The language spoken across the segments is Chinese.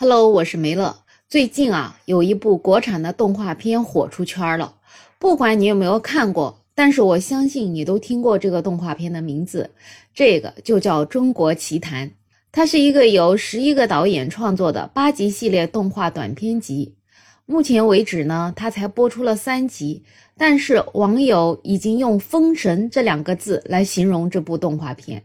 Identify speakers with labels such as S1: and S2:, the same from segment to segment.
S1: Hello，我是梅乐。最近啊，有一部国产的动画片火出圈了。不管你有没有看过，但是我相信你都听过这个动画片的名字。这个就叫《中国奇谭》，它是一个由十一个导演创作的八集系列动画短片集。目前为止呢，它才播出了三集，但是网友已经用“封神”这两个字来形容这部动画片。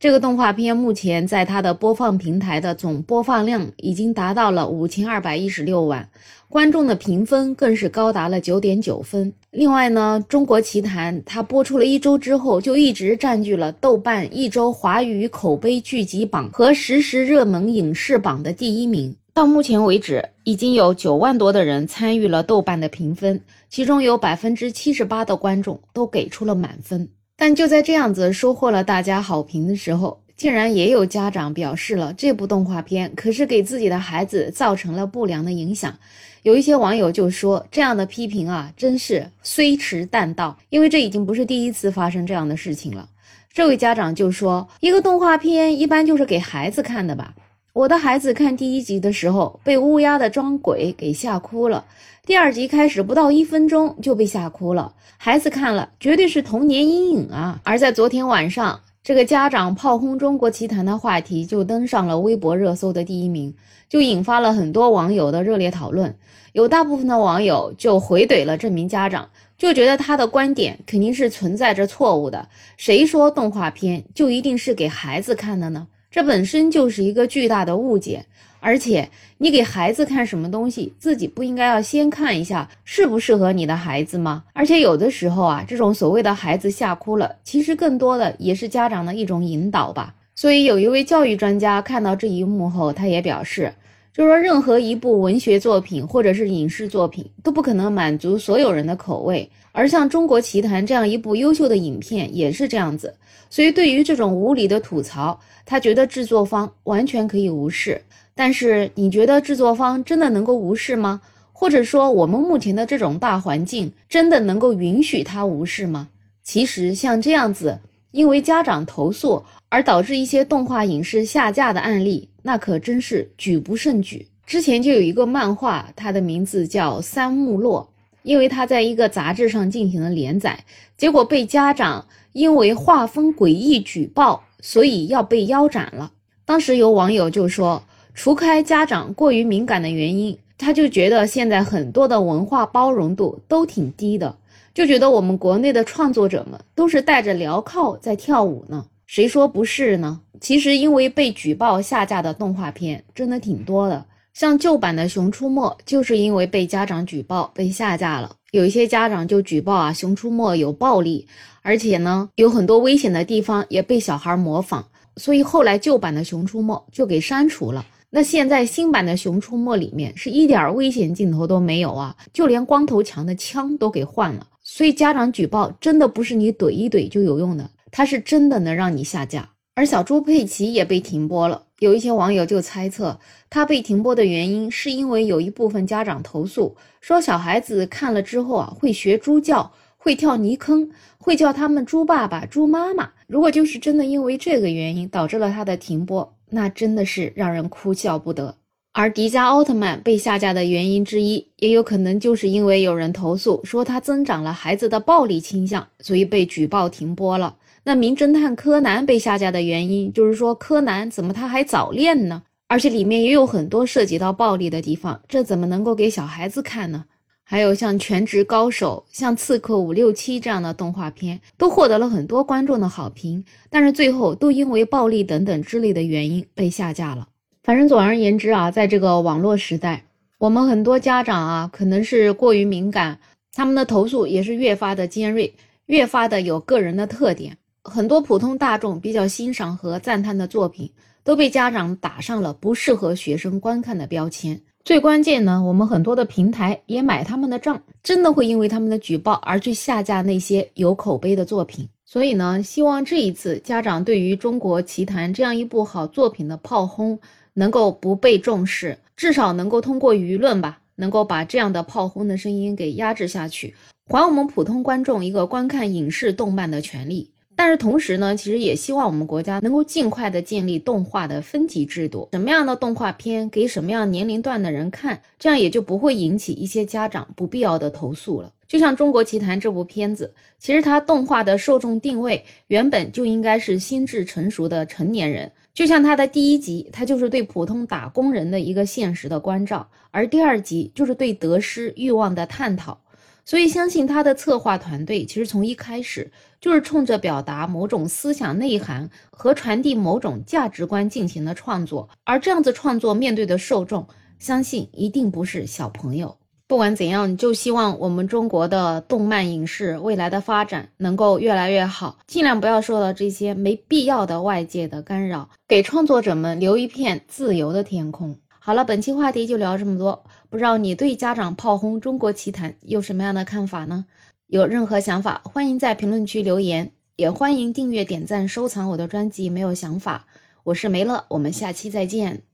S1: 这个动画片目前在它的播放平台的总播放量已经达到了五千二百一十六万，观众的评分更是高达了九点九分。另外呢，《中国奇谭》它播出了一周之后，就一直占据了豆瓣一周华语口碑剧集榜和实时热门影视榜的第一名。到目前为止，已经有九万多的人参与了豆瓣的评分，其中有百分之七十八的观众都给出了满分。但就在这样子收获了大家好评的时候，竟然也有家长表示了这部动画片可是给自己的孩子造成了不良的影响。有一些网友就说，这样的批评啊，真是虽迟但到，因为这已经不是第一次发生这样的事情了。这位家长就说，一个动画片一般就是给孩子看的吧。我的孩子看第一集的时候，被乌鸦的装鬼给吓哭了。第二集开始不到一分钟就被吓哭了，孩子看了绝对是童年阴影啊！而在昨天晚上，这个家长炮轰中国奇谭的话题就登上了微博热搜的第一名，就引发了很多网友的热烈讨论。有大部分的网友就回怼了这名家长，就觉得他的观点肯定是存在着错误的。谁说动画片就一定是给孩子看的呢？这本身就是一个巨大的误解，而且你给孩子看什么东西，自己不应该要先看一下适不适合你的孩子吗？而且有的时候啊，这种所谓的孩子吓哭了，其实更多的也是家长的一种引导吧。所以有一位教育专家看到这一幕后，他也表示，就是说任何一部文学作品或者是影视作品都不可能满足所有人的口味。而像《中国奇谭》这样一部优秀的影片也是这样子，所以对于这种无理的吐槽，他觉得制作方完全可以无视。但是你觉得制作方真的能够无视吗？或者说我们目前的这种大环境真的能够允许他无视吗？其实像这样子，因为家长投诉而导致一些动画影视下架的案例，那可真是举不胜举。之前就有一个漫画，它的名字叫《三木落》。因为他在一个杂志上进行了连载，结果被家长因为画风诡异举报，所以要被腰斩了。当时有网友就说，除开家长过于敏感的原因，他就觉得现在很多的文化包容度都挺低的，就觉得我们国内的创作者们都是带着镣铐在跳舞呢。谁说不是呢？其实因为被举报下架的动画片真的挺多的。像旧版的《熊出没》，就是因为被家长举报被下架了。有一些家长就举报啊，《熊出没》有暴力，而且呢，有很多危险的地方也被小孩模仿，所以后来旧版的《熊出没》就给删除了。那现在新版的《熊出没》里面是一点危险镜头都没有啊，就连光头强的枪都给换了。所以家长举报真的不是你怼一怼就有用的，它是真的能让你下架。而小猪佩奇也被停播了。有一些网友就猜测，他被停播的原因是因为有一部分家长投诉说，小孩子看了之后啊，会学猪叫，会跳泥坑，会叫他们猪爸爸、猪妈妈。如果就是真的因为这个原因导致了他的停播，那真的是让人哭笑不得。而迪迦奥特曼被下架的原因之一，也有可能就是因为有人投诉说他增长了孩子的暴力倾向，所以被举报停播了。那名侦探柯南被下架的原因，就是说柯南怎么他还早恋呢？而且里面也有很多涉及到暴力的地方，这怎么能够给小孩子看呢？还有像全职高手、像刺客伍六七这样的动画片，都获得了很多观众的好评，但是最后都因为暴力等等之类的原因被下架了。反正总而言之啊，在这个网络时代，我们很多家长啊，可能是过于敏感，他们的投诉也是越发的尖锐，越发的有个人的特点。很多普通大众比较欣赏和赞叹的作品，都被家长打上了不适合学生观看的标签。最关键呢，我们很多的平台也买他们的账，真的会因为他们的举报而去下架那些有口碑的作品。所以呢，希望这一次家长对于《中国奇谭》这样一部好作品的炮轰，能够不被重视，至少能够通过舆论吧，能够把这样的炮轰的声音给压制下去，还我们普通观众一个观看影视动漫的权利。但是同时呢，其实也希望我们国家能够尽快的建立动画的分级制度，什么样的动画片给什么样年龄段的人看，这样也就不会引起一些家长不必要的投诉了。就像《中国奇谭》这部片子，其实它动画的受众定位原本就应该是心智成熟的成年人。就像他的第一集，他就是对普通打工人的一个现实的关照，而第二集就是对得失欲望的探讨。所以，相信他的策划团队其实从一开始就是冲着表达某种思想内涵和传递某种价值观进行的创作，而这样子创作面对的受众，相信一定不是小朋友。不管怎样，就希望我们中国的动漫影视未来的发展能够越来越好，尽量不要受到这些没必要的外界的干扰，给创作者们留一片自由的天空。好了，本期话题就聊这么多。不知道你对家长炮轰中国奇谭有什么样的看法呢？有任何想法，欢迎在评论区留言，也欢迎订阅、点赞、收藏我的专辑。没有想法，我是梅乐，我们下期再见。